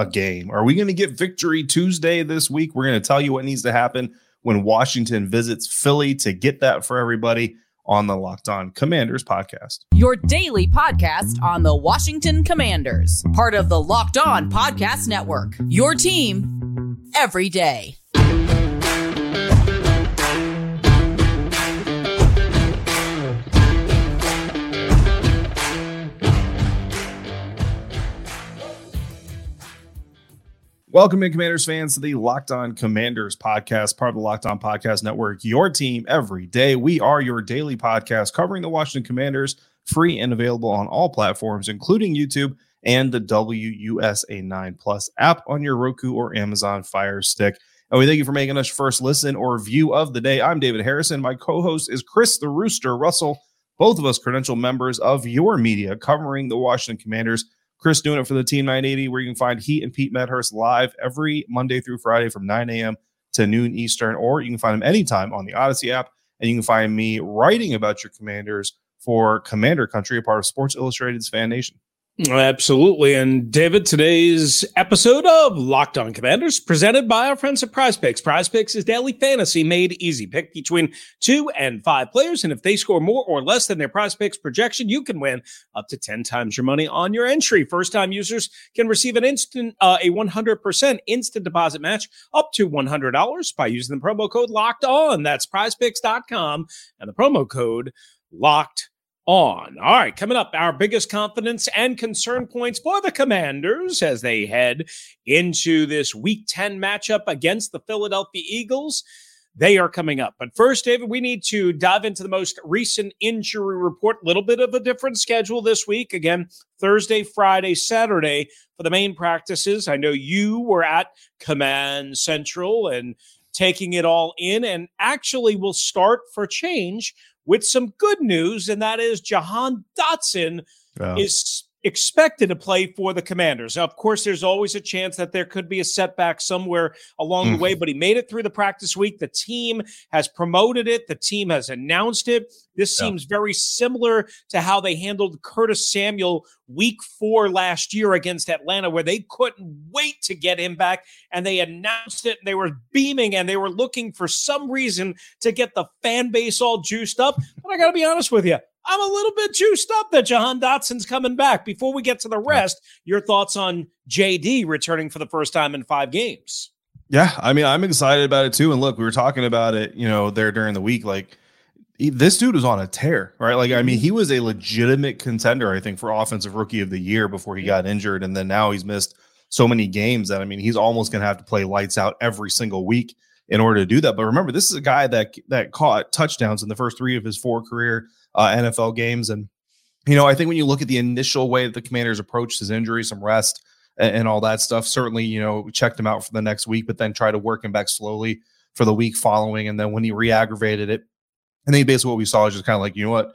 a game. Are we going to get Victory Tuesday this week? We're going to tell you what needs to happen when Washington visits Philly to get that for everybody on the Locked On Commanders podcast. Your daily podcast on the Washington Commanders, part of the Locked On Podcast Network. Your team every day. Welcome in, Commanders fans, to the Locked On Commanders podcast, part of the Locked On Podcast Network, your team every day. We are your daily podcast covering the Washington Commanders, free and available on all platforms, including YouTube and the WUSA 9 Plus app on your Roku or Amazon Fire Stick. And we thank you for making us first listen or view of the day. I'm David Harrison. My co host is Chris the Rooster Russell, both of us credential members of your media covering the Washington Commanders. Chris doing it for the Team 980, where you can find Heat and Pete Medhurst live every Monday through Friday from 9 a.m. to noon Eastern, or you can find him anytime on the Audacy app. And you can find me writing about your commanders for Commander Country, a part of Sports Illustrated's Fan Nation. Absolutely. And David, today's episode of Locked On Commanders presented by our friends at Prize Picks. Prize Picks is daily fantasy made easy. Pick between two and five players. And if they score more or less than their Prize Picks projection, you can win up to 10 times your money on your entry. First time users can receive an instant, uh, a 100% instant deposit match up to $100 by using the promo code locked on. That's prizepicks.com and the promo code locked on. All right, coming up, our biggest confidence and concern points for the Commanders as they head into this Week 10 matchup against the Philadelphia Eagles. They are coming up. But first, David, we need to dive into the most recent injury report. A little bit of a different schedule this week. Again, Thursday, Friday, Saturday for the main practices. I know you were at Command Central and taking it all in, and actually we'll start for change with some good news, and that is Jahan Dotson is expected to play for the Commanders. Now, of course, there's always a chance that there could be a setback somewhere along mm. the way, but he made it through the practice week. The team has promoted it, the team has announced it. This yeah. seems very similar to how they handled Curtis Samuel week four last year against Atlanta, where they couldn't wait to get him back and they announced it and they were beaming and they were looking for some reason to get the fan base all juiced up. But I got to be honest with you. I'm a little bit juiced up that Jahan Dotson's coming back. Before we get to the rest, your thoughts on JD returning for the first time in five games? Yeah, I mean, I'm excited about it too. And look, we were talking about it, you know, there during the week. Like, he, this dude was on a tear, right? Like, I mean, mm-hmm. he was a legitimate contender, I think, for offensive rookie of the year before he got injured, and then now he's missed so many games that I mean, he's almost going to have to play lights out every single week in order to do that. But remember, this is a guy that that caught touchdowns in the first three of his four career uh, NFL games. And, you know, I think when you look at the initial way that the commanders approached his injury, some rest and, and all that stuff, certainly, you know, checked him out for the next week, but then try to work him back slowly for the week following. And then when he re aggravated it, and then basically what we saw is just kind of like, you know what,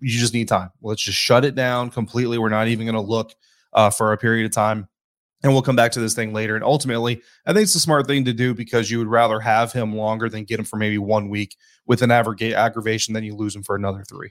you just need time. Let's just shut it down completely. We're not even going to look uh, for a period of time. And we'll come back to this thing later. And ultimately, I think it's a smart thing to do because you would rather have him longer than get him for maybe one week with an aggravation than you lose him for another three.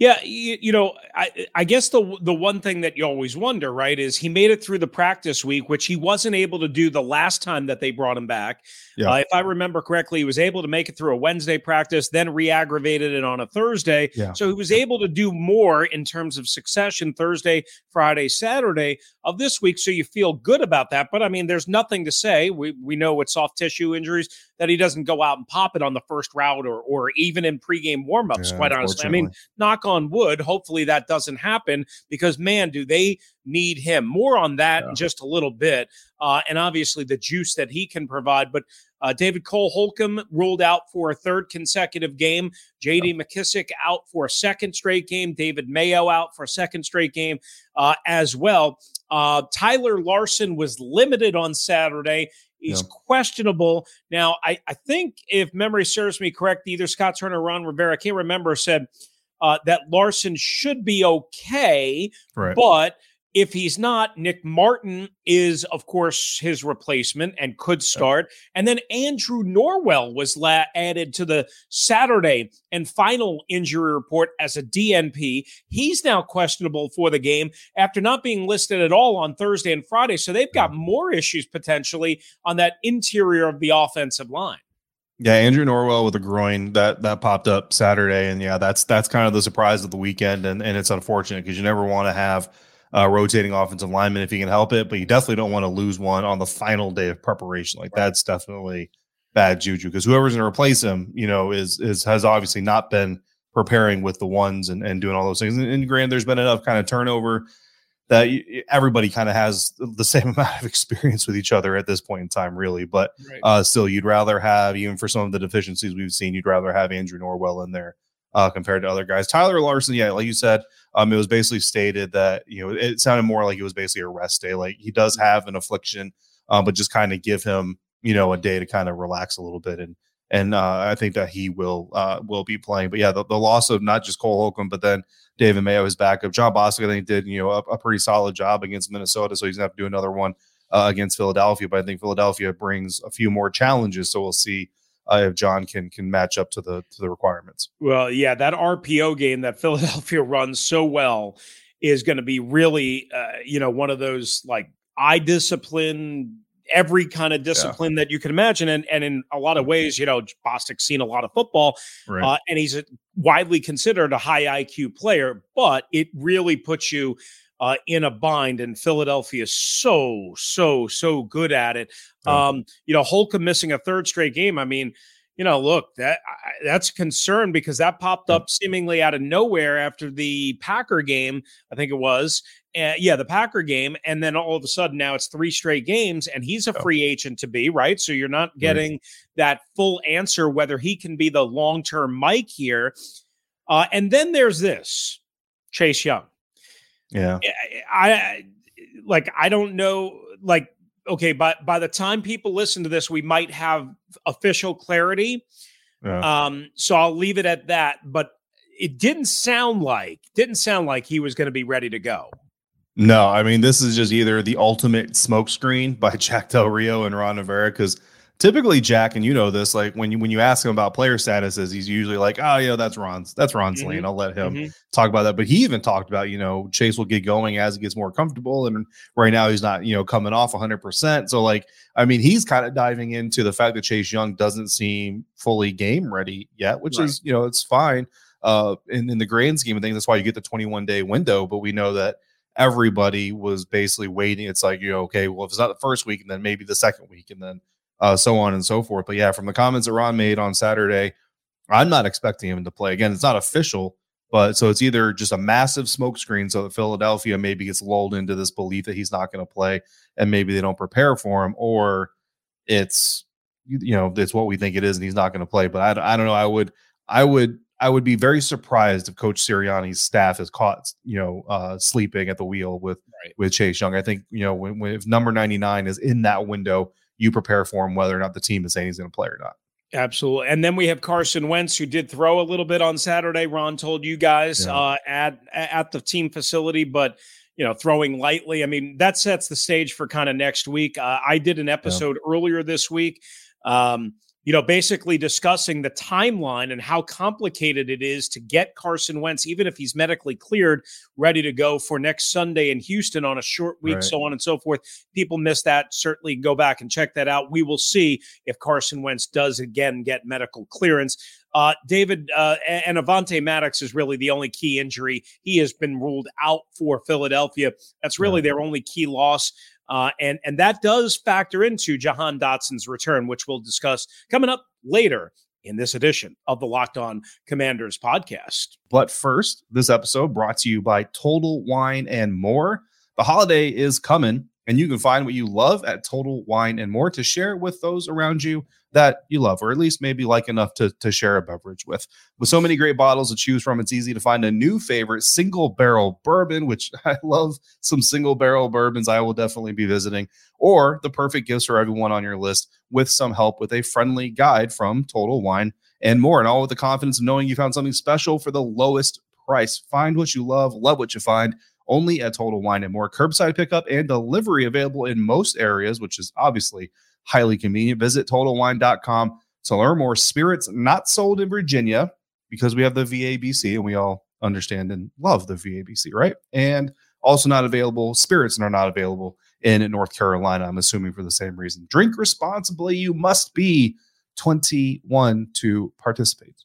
Yeah, you, you, know, I, I guess the the one thing that you always wonder, right, is he made it through the practice week, which he wasn't able to do the last time that they brought him back. Yeah. Uh, if I remember correctly, he was able to make it through a Wednesday practice, then re-aggravated it on a Thursday. Yeah. So he was able to do more in terms of succession Thursday, Friday, Saturday of this week. So you feel good about that. But I mean, there's nothing to say. We we know with soft tissue injuries that he doesn't go out and pop it on the first route or or even in pregame warmups. Yeah, quite honestly, I mean, knock on wood, hopefully that doesn't happen because, man, do they need him. More on that yeah. in just a little bit. Uh, and obviously the juice that he can provide. But uh, David Cole Holcomb ruled out for a third consecutive game. JD McKissic out for a second straight game. David Mayo out for a second straight game uh, as well. Uh, Tyler Larsen was limited on Saturday. He's yeah. questionable. Now, I, I think if memory serves me correct, either Scott Turner or Ron Rivera, I can't remember, said uh, that Larsen should be okay, right. but – if he's not, Nick Martin is, of course, his replacement and could start. And then Andrew Norwell was la- added to the Saturday and final injury report as a DNP. He's now questionable for the game after not being listed at all on Thursday and Friday. So they've got mm. more issues potentially on that interior of the offensive line. Yeah, Andrew Norwell with a groin that that popped up Saturday, and yeah, that's that's kind of the surprise of the weekend, and and it's unfortunate because you never want to have uh, rotating offensive lineman if you can help it, but you definitely don't want to lose one on the final day of preparation. Like right. that's definitely bad juju because whoever's going to replace him, you know, is is has obviously not been preparing with the ones and, and doing all those things. And, and Grant, there's been enough kind of turnover that everybody kind of has the same amount of experience with each other at this point in time, really. But right. uh, still, you'd rather have, even for some of the deficiencies we've seen, you'd rather have Andrew Norwell in there uh, compared to other guys. Tyler Larsen, yeah, like you said, um, it was basically stated that you know it sounded more like it was basically a rest day. Like he does have an affliction, um, but just kind of give him you know a day to kind of relax a little bit and and uh, I think that he will uh, will be playing. But yeah, the, the loss of not just Cole Holcomb, but then David Mayo, his backup. Jon Bostic, I think, did you know a, a, pretty solid job against Minnesota, so he's gonna have to do another one uh, against Philadelphia. But I think Philadelphia brings a few more challenges, so we'll see uh, if Jon can can match up to the to the requirements. Well, yeah, that RPO game that Philadelphia runs so well is going to be really, uh, you know, one of those like eye discipline, every kind of discipline yeah. that you can imagine, and and in a lot of ways, you know, Bostic's seen a lot of football, right. uh, and he's a, widely considered a high IQ player, but it really puts you uh, in a bind, and Philadelphia is so, so, so good at it. Um, you know, Holcomb missing a third straight game. I mean, you know, look, that that's a concern because that popped up seemingly out of nowhere after the Packer game, I think it was. Uh, yeah, the Packer game, and then all of a sudden now it's three straight games, and he's a free agent to be right. So you're not getting right. that full answer whether he can be the long term Mike here. Uh, and then there's this Chase Young. Yeah. I, like I don't know like okay, but by the time people listen to this, we might have official clarity. Yeah. Um, so I'll leave it at that. But it didn't sound like didn't sound like he was going to be ready to go. No, I mean this is just either the ultimate smokescreen by Jack Del Rio and Ron Rivera because typically Jack, and you know this, like when you when you ask him about player statuses, he's usually like, "Oh, yeah, that's Ron's, that's Ron's mm-hmm. lane. I'll let him mm-hmm. talk about that." But he even talked about, you know, Chase will get going as he gets more comfortable, and right now he's not, you know, coming off 100. percent So, like, I mean, he's kind of diving into the fact that Chase Young doesn't seem fully game ready yet, which right. is, you know, it's fine. Uh, in, in the grand scheme of things, that's why you get the 21 day window. But we know that everybody was basically waiting. It's like, you know, okay, well, if it's not the first week, and then maybe the second week, and then uh, so on and so forth. But yeah, from the comments that Ron made on Saturday, I'm not expecting him to play. Again, it's not official, but so it's either just a massive smokescreen so that Philadelphia maybe gets lulled into this belief that he's not going to play and maybe they don't prepare for him, or it's you know it's what we think it is and he's not going to play. But I, I don't know. I would I would I would be very surprised if Coach Sirianni's staff is caught, you know, uh, sleeping at the wheel with right. with Chase Young. I think you know when, when if number ninety nine is in that window, you prepare for him whether or not the team is saying he's going to play or not. Absolutely. And then we have Carson Wentz, who did throw a little bit on Saturday. Ron told you guys yeah. uh, at at the team facility, but you know, throwing lightly. I mean, that sets the stage for kind of next week. Uh, I did an episode yeah. earlier this week. Um, you know, basically discussing the timeline and how complicated it is to get Carson Wentz, even if he's medically cleared, ready to go for next Sunday in Houston on a short week, right. so on and so forth. People miss that. Certainly go back and check that out. We will see if Carson Wentz does again get medical clearance. Uh, David uh, and Avonte Maddox is really the only key injury. He has been ruled out for Philadelphia. That's really yeah. their only key loss. Uh, and and that does factor into Jahan Dotson's return, which we'll discuss coming up later in this edition of the Locked On Commanders podcast. But first, this episode brought to you by Total Wine and More. The holiday is coming, and you can find what you love at Total Wine and More to share with those around you that you love, or at least maybe like enough to, to share a beverage with. With so many great bottles to choose from, it's easy to find a new favorite single barrel bourbon, which I love some single barrel bourbons I will definitely be visiting, or the perfect gifts for everyone on your list with some help with a friendly guide from Total Wine and More. And all with the confidence of knowing you found something special for the lowest price. Find what you love, love what you find. Only at Total Wine and More. Curbside pickup and delivery available in most areas, which is obviously highly convenient. Visit totalwine.com to learn more. Spirits not sold in Virginia because we have the VABC and we all understand and love the VABC, right? And also not available, spirits are not available in North Carolina, I'm assuming for the same reason. Drink responsibly. You must be 21 to participate.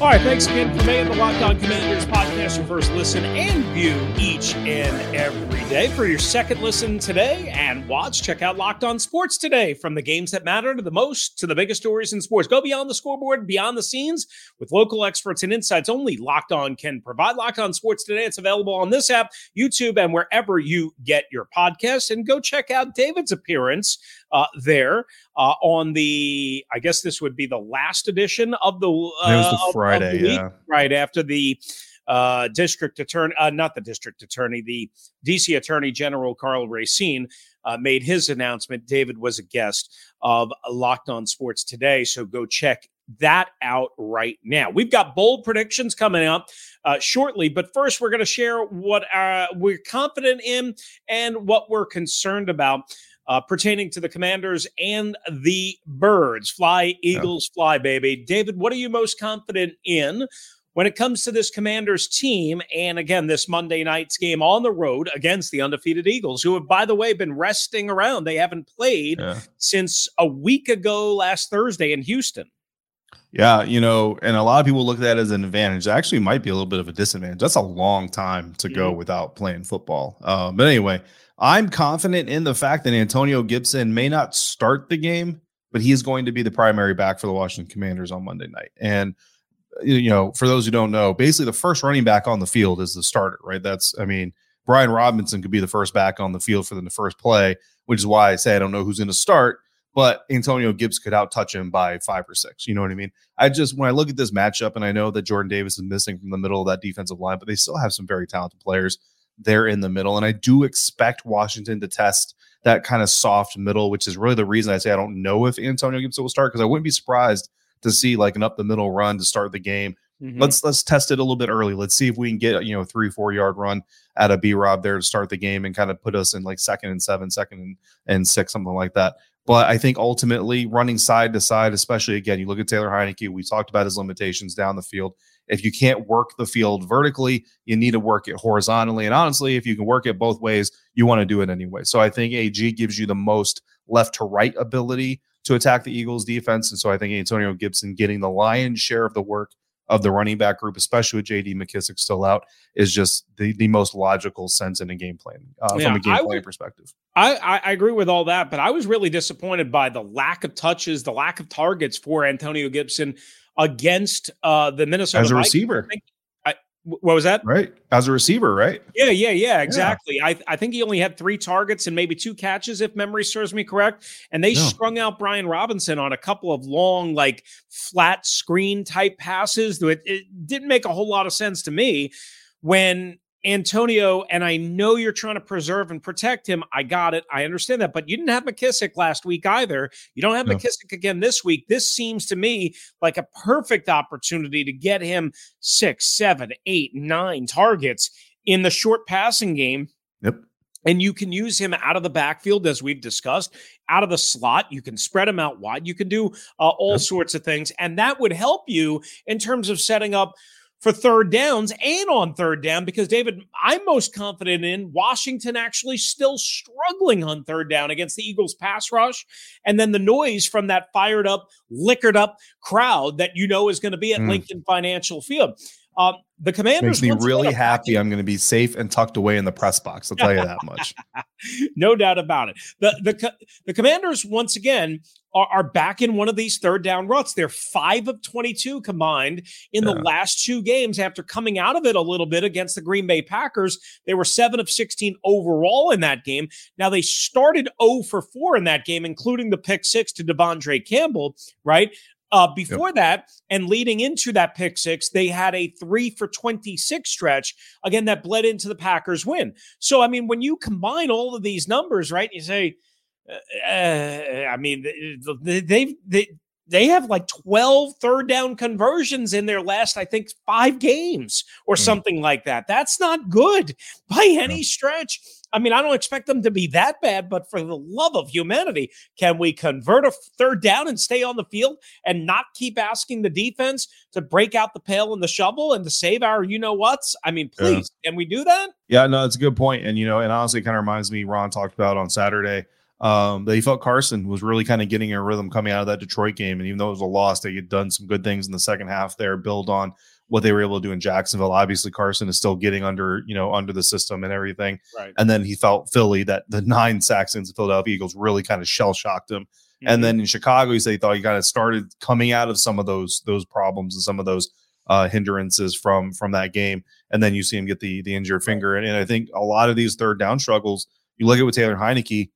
All right, thanks again for making the Locked On Commanders podcast your first listen and view each and every day. For your second listen today and watch, check out Locked On Sports today. From the games that matter to the most to the biggest stories in sports. Go beyond the scoreboard, beyond the scenes with local experts and insights only Locked On can provide. Locked On Sports today. It's available on this app, YouTube, and wherever you get your podcasts. And go check out David's appearance uh, there uh, on the, I guess this would be the last edition of the, uh, it was the of Friday, the yeah. right after the uh, district attorney, uh, not the district attorney, the DC Attorney General Karl Racine uh, made his announcement. David was a guest of Locked On Sports today, so go check that out right now. We've got bold predictions coming up uh, shortly, but first we're going to share what uh, we're confident in and what we're concerned about. Uh, pertaining to the commanders and the birds. Fly, Eagles, fly, baby. David, what are you most confident in when it comes to this commanders team? And again, this Monday night's game on the road against the undefeated Eagles, who have, by the way, been resting around. They haven't played Yeah. since a week ago last Thursday in Houston. Yeah, you know, and a lot of people look at that as an advantage. It actually might be a little bit of a disadvantage. That's a long time to go without playing football. Um, but anyway, I'm confident in the fact that Antonio Gibson may not start the game, but he's going to be the primary back for the Washington Commanders on Monday night. And you know, for those who don't know, basically the first running back on the field is the starter, right? That's, I mean, Brian Robinson could be the first back on the field for the first play, which is why I say I don't know who's going to start, but Antonio Gibbs could out touch him by five or six. You know what I mean? I just, when I look at this matchup, and I know that Jordan Davis is missing from the middle of that defensive line, but they still have some very talented players there in the middle. And I do expect Washington to test that kind of soft middle, which is really the reason I say I don't know if Antonio Gibson will start because I wouldn't be surprised to see like an up the middle run to start the game. Mhm. Let's let's test it a little bit early. Let's see if we can get you know three four yard run at a B Rob there to start the game and kind of put us in like second and seven, second and, and six, something like that. But I think ultimately running side to side, especially again, you look at Taylor Heinicke. We talked about his limitations down the field. If you can't work the field vertically, you need to work it horizontally. And honestly, if you can work it both ways, you want to do it anyway. So I think AG gives you the most left to right ability to attack the Eagles defense. And so I think Antonio Gibson getting the lion's share of the work of the running back group, especially with JD McKissic still out, is just the, the most logical sense in a game plan uh, Yeah, from a game I plan would- perspective. I, I, agree with all that, but I was really disappointed by the lack of touches, the lack of targets for Antonio Gibson against uh, the Minnesota As a Vikings. receiver. I think- what was that? Right. As a receiver, right? Yeah, yeah, yeah, exactly. I, I think he only had three targets and maybe two catches, if memory serves me correct. And they Yeah. strung out Brian Robinson on a couple of long, like flat screen type passes. That it didn't make a whole lot of sense to me when Antonio, and I know you're trying to preserve and protect him. I got it. I understand that. But you didn't have McKissic last week either. You don't have no. McKissic again this week. This seems to me like a perfect opportunity to get him six, seven, eight, nine targets in the short passing game. Yep. And you can use him out of the backfield, as we've discussed, out of the slot. You can spread him out wide. You can do uh, all yep. sorts of things. And that would help you in terms of setting up for third downs and on third down because David, I'm most confident in Washington actually still struggling on third down against the Eagles pass rush. And then the noise from that fired up, liquored up crowd that you know is going to be at mm. Lincoln Financial Field. Um, the commanders makes me really happy. I'm going to be safe and tucked away in the press box. I'll tell you that much. no doubt about it. The the the commanders once again are, are, back in one of these third down ruts. They're five of 22 combined in yeah. the last two games after coming out of it a little bit against the Green Bay Packers. They were seven of 16 overall in that game. Now they started 0 for 4 in that game, including the pick six to De'Vondre Campbell, right? Uh, before yep. that, and leading into that pick six, they had a three for 26 stretch, again, that bled into the Packers win. So, I mean, when you combine all of these numbers, right, you say, uh, uh I mean, they've, they, they have like 12 third down conversions in their last, I think, five games or mm. something like that. That's not good by any stretch. I mean, I don't expect them to be that bad, but for the love of humanity, can we convert a third down and stay on the field and not keep asking the defense to break out the pail and the shovel and to save our you know what's? I mean, please, yeah. can we do that? Yeah, no, that's a good point. And, you know, and honestly, kind of reminds me, Ron talked about on Saturday um, that he felt Carson was really kind of getting a rhythm coming out of that Detroit game. And even though it was a loss, they had done some good things in the second half there, build on what they were able to do in Jacksonville. Obviously, Carson is still getting under, you know, under the system and everything. Right. And then he felt Philly that the nine sacks the Philadelphia Eagles really kind of shell shocked him. Mm-hmm. And then in Chicago, he said he thought he kind of started coming out of some of those those problems and some of those uh, hindrances from from that game. And then you see him get the the injured finger. And, and I think a lot of these third down struggles, you look at with Taylor Heinicke,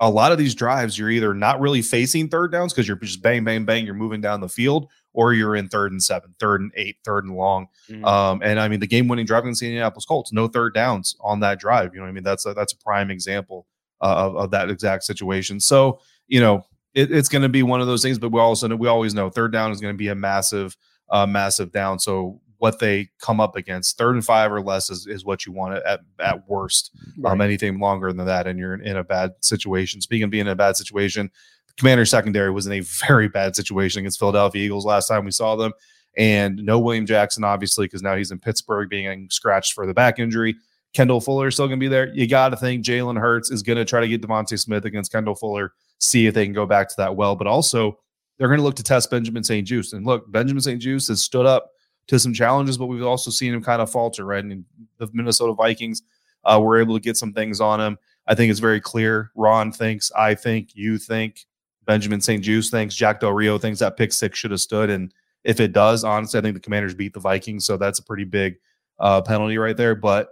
a lot of these drives, you're either not really facing third downs because you're just bang, bang, bang, you're moving down the field, or you're in third and seven, third and eight, third and long. Mm-hmm. Um, and I mean, the game winning drive against the Indianapolis Colts, no third downs on that drive. You know, I mean, that's a, that's a prime example uh, of, of that exact situation. So, you know, it, it's going to be one of those things, but we also we always know third down is going to be a massive, uh, massive down. So what they come up against. Third and five or less is, is what you want at at worst. Um, right. Um, anything longer than that, and you're in, in, a bad situation. Speaking of being in a bad situation, the Commander secondary was in a very bad situation against Philadelphia Eagles last time we saw them, and no William Jackson obviously because now he's in Pittsburgh being scratched for the back injury. Kendall Fuller is still going to be there. You got to think Jalen Hurts is going to try to get DeVonta Smith against Kendall Fuller, see if they can go back to that well. But also, they're going to look to test Benjamin St-Juste. And look, Benjamin St-Juste has stood up to some challenges, but we've also seen him kind of falter, right? And the Minnesota Vikings uh, were able to get some things on him. I think it's very clear. Ron thinks, I think, you think, Benjamin St-Juste thinks, Jack Del Rio thinks that pick six should have stood. And if it does, honestly, I think the Commanders beat the Vikings, so that's a pretty big uh, penalty right there. But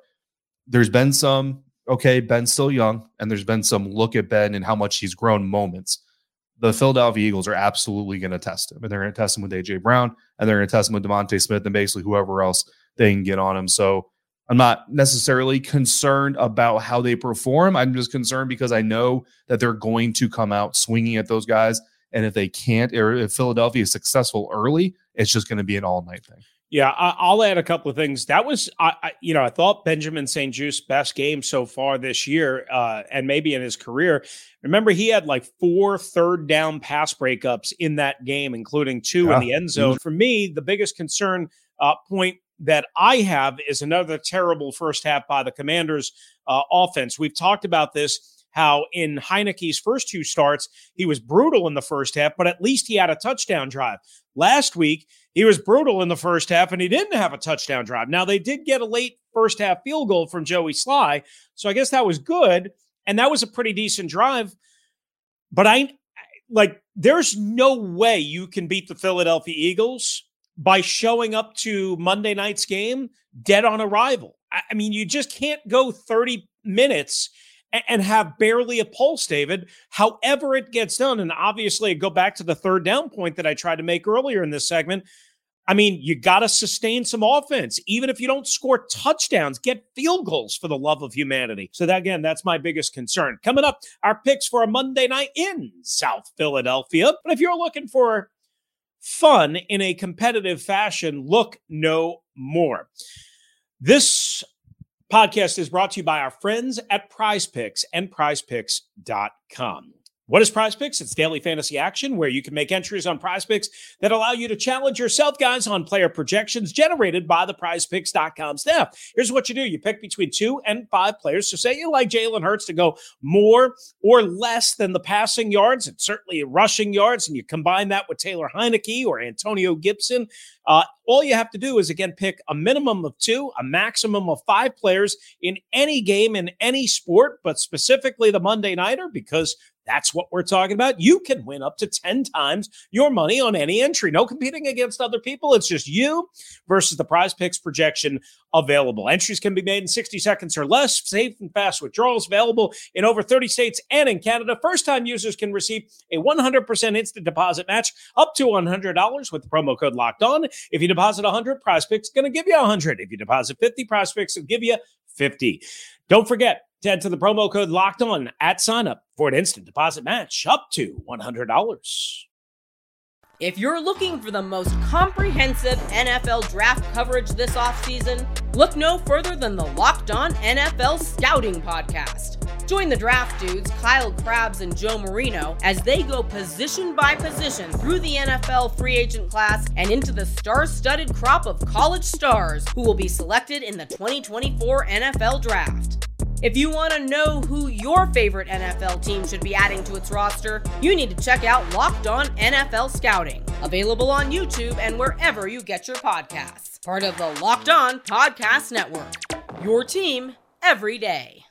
there's been some okay, Ben's still young, and there's been some look at Ben and how much he's grown moments the Philadelphia Eagles are absolutely going to test him. And they're going to test him with AJ Brown and they're going to test him with DeVonta Smith and basically whoever else they can get on him. So I'm not necessarily concerned about how they perform. I'm just concerned because I know that they're going to come out swinging at those guys. And if they can't, or if Philadelphia is successful early, it's just going to be an all night thing. Yeah, I, will add a couple of things. That was, I, I, you know, I thought Benjamin St-Juste best game so far this year, uh, and maybe in his career. Remember, he had like four third down pass breakups in that game, including two yeah. in the end zone. For me, the biggest concern uh, point that I have is another terrible first half by the Commanders' uh, offense. We've talked about this how in Heinicke's first two starts, he was brutal in the first half, but at least he had a touchdown drive. Last week, he was brutal in the first half and he didn't have a touchdown drive. Now, they did get a late first half field goal from Joey Slye. So I guess that was good. And that was a pretty decent drive. But I like, there's no way you can beat the Philadelphia Eagles by showing up to Monday night's game dead on arrival. I mean, you just can't go 30 minutes and have barely a pulse, David. However, it gets done. And obviously, go back to the third down point that I tried to make earlier in this segment. I mean, you got to sustain some offense. Even if you don't score touchdowns, get field goals for the love of humanity. So, that, again, that's my biggest concern. Coming up, our picks for a Monday night in South Philadelphia. But if you're looking for fun in a competitive fashion, look no more. This podcast is brought to you by our friends at Prize Picks and prizepicks.com. What is Prize Picks? It's daily fantasy action where you can make entries on Prize Picks that allow you to challenge yourself, guys, on player projections generated by the prizepicks.com staff. Here's what you do you pick between two and five players. So, say you like Jalen Hurts to go more or less than the passing yards and certainly rushing yards, and you combine that with Taylor Heinicke or Antonio Gibson. Uh, all you have to do is, again, pick a minimum of two, a maximum of five players in any game in any sport, but specifically the Monday Nighter because that's what we're talking about. You can win up to 10 times your money on any entry. No competing against other people. It's just you versus the prize picks projection available. Entries can be made in 60 seconds or less. Safe and fast withdrawals available in over 30 states and in Canada. First time users can receive a 100% instant deposit match up to $100 with the promo code locked on. If you deposit 100, prize picks going to give you 100. If you deposit 50, prize picks will give you 50. Don't forget, to enter the promo code locked on at sign up for an instant deposit match up to $100. If you're looking for the most comprehensive NFL draft coverage this offseason, look no further than the Locked On NFL Scouting Podcast. Join the draft dudes, Kyle Crabbs and Joe Marino, as they go position by position through the NFL free agent class and into the star studded crop of college stars who will be selected in the 2024 NFL Draft. If you want to know who your favorite NFL team should be adding to its roster, you need to check out Locked On NFL Scouting, available on YouTube and wherever you get your podcasts. Part of the Locked On Podcast Network. Your team every day.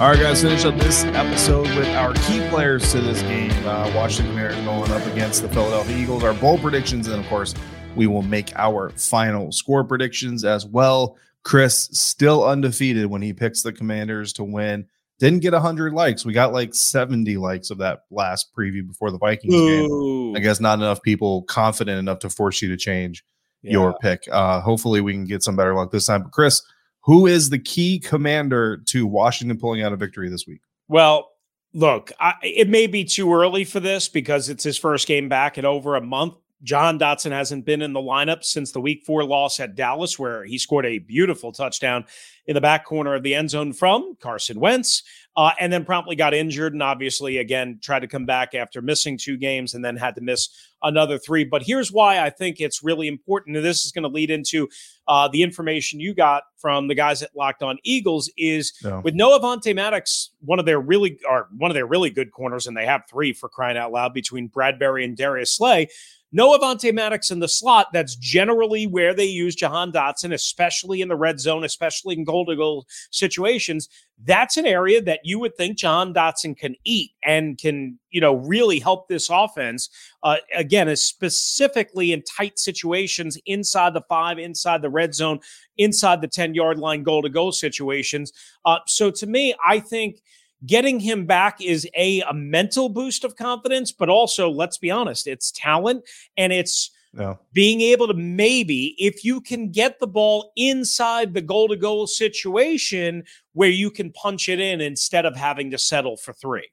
All right, guys, finish up this episode with our key players to this game. Uh, Washington Commanders going up against the Philadelphia Eagles, our bold predictions, and of course, we will make our final score predictions as well. Chris still undefeated when he picks the Commanders to win. Didn't get 100 likes. We got like 70 likes of that last preview before the Vikings Ooh. game. I guess not enough people confident enough to force you to change yeah. your pick. Uh, hopefully, we can get some better luck this time. But, Chris, who is the key commander to Washington pulling out a victory this week? Well, look, I, it may be too early for this because it's his first game back in over a month. Jahan Dotson hasn't been in the lineup since the week four loss at Dallas, where he scored a beautiful touchdown in the back corner of the end zone from Carson Wentz, uh, and then promptly got injured. And obviously, again, tried to come back after missing two games and then had to miss another three. But here's why I think it's really important. And this is going to lead into uh, the information you got from the guys at Locked On Eagles is no. with no Avonte Maddox, one of their really or one of their really good corners, and they have three for crying out loud between Bradberry and Darius Slay. No Avonte Maddox in the slot. That's generally where they use Jahan Dotson, especially in the red zone, especially in goal to goal situations. That's an area that you would think Jahan Dotson can eat and can, you know, really help this offense. Uh, again, is specifically in tight situations inside the five, inside the red zone, inside the 10 yard line, goal to goal situations. Uh, so to me, I think getting him back is a, a mental boost of confidence, but also, let's be honest, it's talent and it's yeah. being able to maybe, if you can get the ball inside the goal to goal situation where you can punch it in instead of having to settle for three.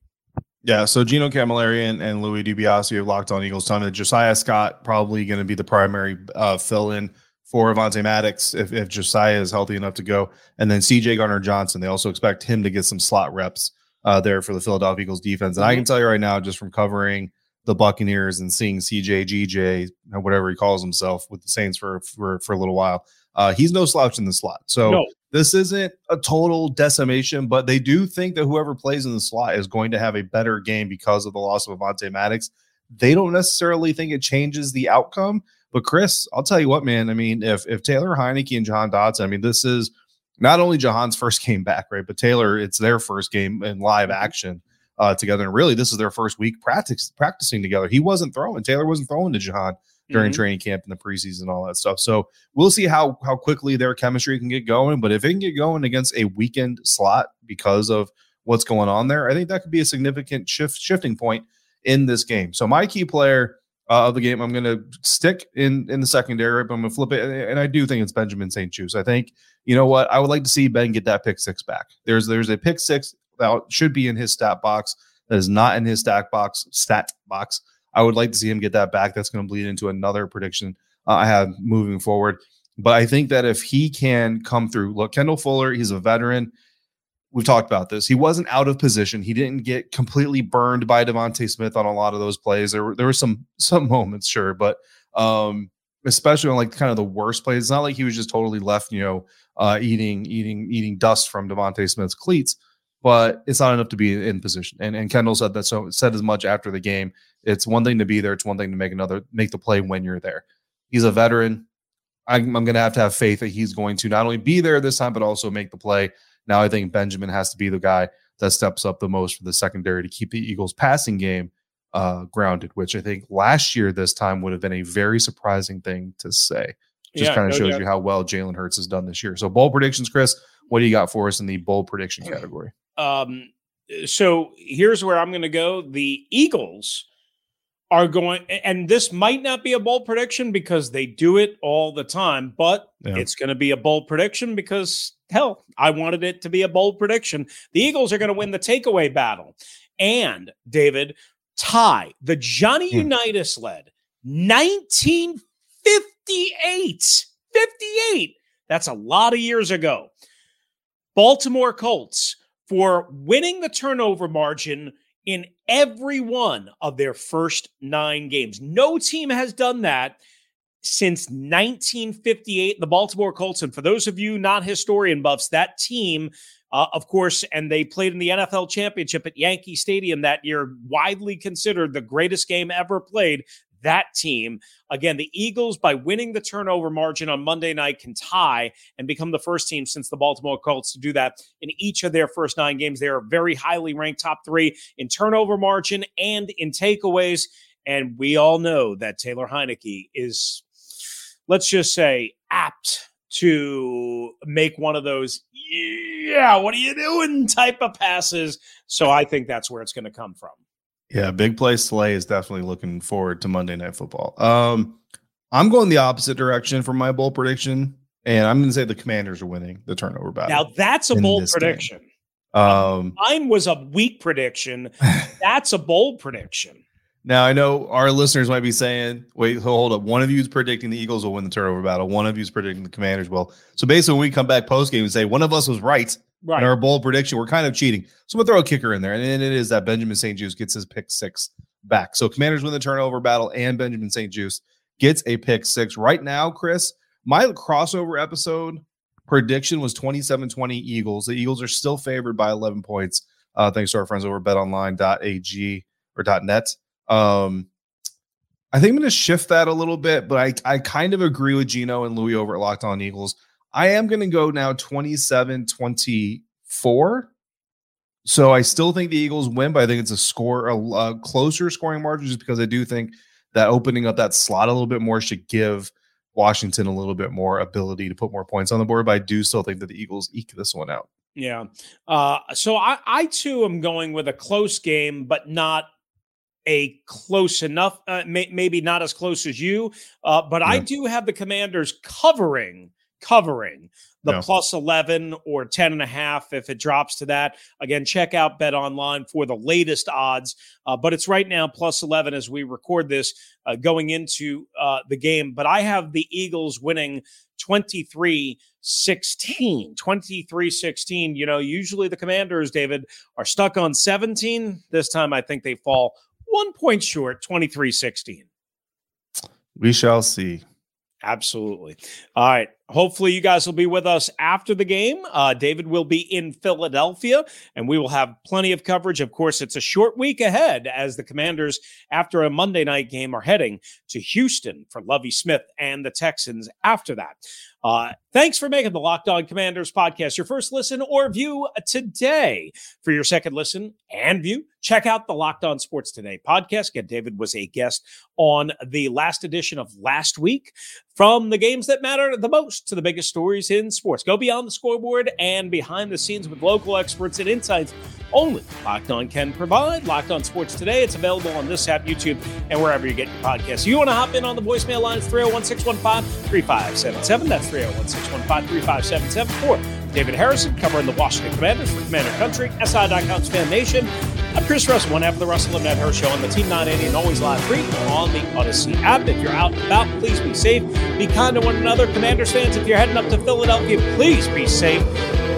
Yeah, so Gino Camilleri and, and Louis DiBiase have locked on Eagles ton. And Josiah Scott probably going to be the primary uh, fill in for Avonte Maddox if, if Josiah is healthy enough to go. And then CJ Gardner-Johnson, they also expect him to get some slot reps uh, there for the Philadelphia Eagles defense. And mm-hmm. I can tell you right now, just from covering the Buccaneers and seeing CJ, GJ, whatever he calls himself with the Saints for for, for a little while, uh, he's no slouch in the slot. So no. this isn't a total decimation, but they do think that whoever plays in the slot is going to have a better game because of the loss of Avonte Maddox. They don't necessarily think it changes the outcome. But Chris, I'll tell you what, man. I mean, if if Taylor Heinicke and Jahan Dotson, I mean, this is not only Jahan's first game back, right, but Taylor, it's their first game in live mm-hmm. action uh, together. And really, this is their first week practice, practicing together. He wasn't throwing, Taylor wasn't throwing to Jahan during mm-hmm. training camp and the preseason and all that stuff. So we'll see how how quickly their chemistry can get going. But if it can get going against a weekend slot because of what's going on there, I think that could be a significant shift shifting point. in this game. So my key player uh, of the game, I'm going to stick in in the secondary, but I'm going to flip it, and I do think it's Benjamin St-Juste. I think you know what I would like to see Ben get that pick six back. There's there's a pick six that should be in his stat box that is not in his stat box stat box. I would like to see him get that back. That's going to bleed into another prediction uh, I have moving forward. But I think that if he can come through, look, Kendall Fuller, he's a veteran. We've talked about this. He wasn't out of position. He didn't get completely burned by DeVonta Smith on a lot of those plays. There were there were some some moments, sure, but um, especially on like kind of the worst plays. It's not like he was just totally left, you know, uh, eating eating eating dust from DeVonta Smith's cleats. But it's not enough to be in position. And and Kendall said that so said as much after the game. It's one thing to be there. It's one thing to make another make the play when you're there. He's a veteran. I'm, I'm going to have to have faith that he's going to not only be there this time, but also make the play. Now, I think Benjamin has to be the guy that steps up the most for the secondary to keep the Eagles' passing game uh, grounded, which I think last year this time would have been a very surprising thing to say. Just yeah, kind of no shows doubt. you how well Jalen Hurts has done this year. So, bold predictions, Chris. What do you got for us in the bold prediction category? Um, so here's where I'm going to go. The Eagles are going, and this might not be a bold prediction because they do it all the time, but yeah. it's going to be a bold prediction because, hell, I wanted it to be a bold prediction. The Eagles are going to win the takeaway battle. And, David, tie the Johnny hmm. Unitas led 1958. 58. That's a lot of years ago. Baltimore Colts for winning the turnover margin in every one of their first nine games. No team has done that since 1958. The Baltimore Colts, and for those of you not historian buffs, that team, uh, of course, and they played in the NFL championship at Yankee Stadium that year, widely considered the greatest game ever played that team. Again, the Eagles, by winning the turnover margin on Monday night, can tie and become the first team since the Baltimore Colts to do that in each of their first nine games. They are very highly ranked top three in turnover margin and in takeaways. And we all know that Taylor Heinicke is, let's just say, apt to make one of those, yeah, what are you doing type of passes. So I think that's where it's going to come from. Yeah, big play Slay is definitely looking forward to Monday Night Football. Um, I'm going the opposite direction for my bold prediction, and I'm going to say the Commanders are winning the turnover battle. Now that's a bold prediction. Um, mine was a weak prediction. That's a bold prediction. Now I know our listeners might be saying, "Wait, hold up. One of you is predicting the Eagles will win the turnover battle. One of you is predicting the Commanders will." So basically, when we come back post game and say one of us was right, Right. And our bold prediction, we're kind of cheating. So we'll throw a kicker in there. And then it is that Benjamin St-Juste gets his pick six back. So commanders win the turnover battle, and Benjamin St-Juste gets a pick six. Right now, Chris, my crossover episode prediction was 27 20 Eagles. The Eagles are still favored by 11 points. Uh, thanks to our friends over betonline.ag or .net. Um, I think I'm going to shift that a little bit, but I, I kind of agree with Gino and Louie over at Locked On Eagles. I am going to go now 27 24. So I still think the Eagles win, but I think it's a score, a, a, closer scoring margin, just because I do think that opening up that slot a little bit more should give Washington a little bit more ability to put more points on the board. But I do still think that the Eagles eke this one out. Yeah. Uh, so I, I too am going with a close game, but not a close enough, uh, may, maybe not as close as you, uh, but yeah. I do have the Commanders covering covering the no. plus 11 or 10 and a half if it drops to that. Again, check out Bet Online for the latest odds. Uh, but it's right now plus 11 as we record this uh, going into uh, the game. But I have the Eagles winning 23 16. 23 16. You know, usually the commanders, David, are stuck on 17. This time I think they fall one point short, 23 16. We shall see. Absolutely. All right. Hopefully, you guys will be with us after the game. Uh, David will be in Philadelphia, and we will have plenty of coverage. Of course, it's a short week ahead as the Commanders, after a Monday night game, are heading to Houston for Lovie Smith and the Texans after that. Uh, thanks for making the Locked On Commanders podcast your first listen or view today. For your second listen and view, check out the Locked On Sports Today podcast. Again, David was a guest on the last edition of last week. From the games that matter the most to the biggest stories in sports. Go beyond the scoreboard and behind the scenes with local experts and insights only Locked On can provide. Locked On Sports Today. It's available on this app, YouTube, and wherever you get your podcasts. You want to hop in on the voicemail line? It's 301 615 3577. That's 301 615 3577. David Harrison covering the Washington Commanders for Commander Country, SI.com's Fan Nation. I'm Chris Russell, one half of the Russell and Medhurst Show on the Team 980 and always live free on the Audacy app. If you're out and about, please be safe. Be kind to one another. Commanders fans, if you're heading up to Philadelphia, please be safe.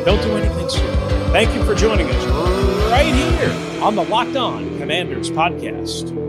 Don't do anything stupid. Thank you for joining us right here on the Locked On Commanders podcast.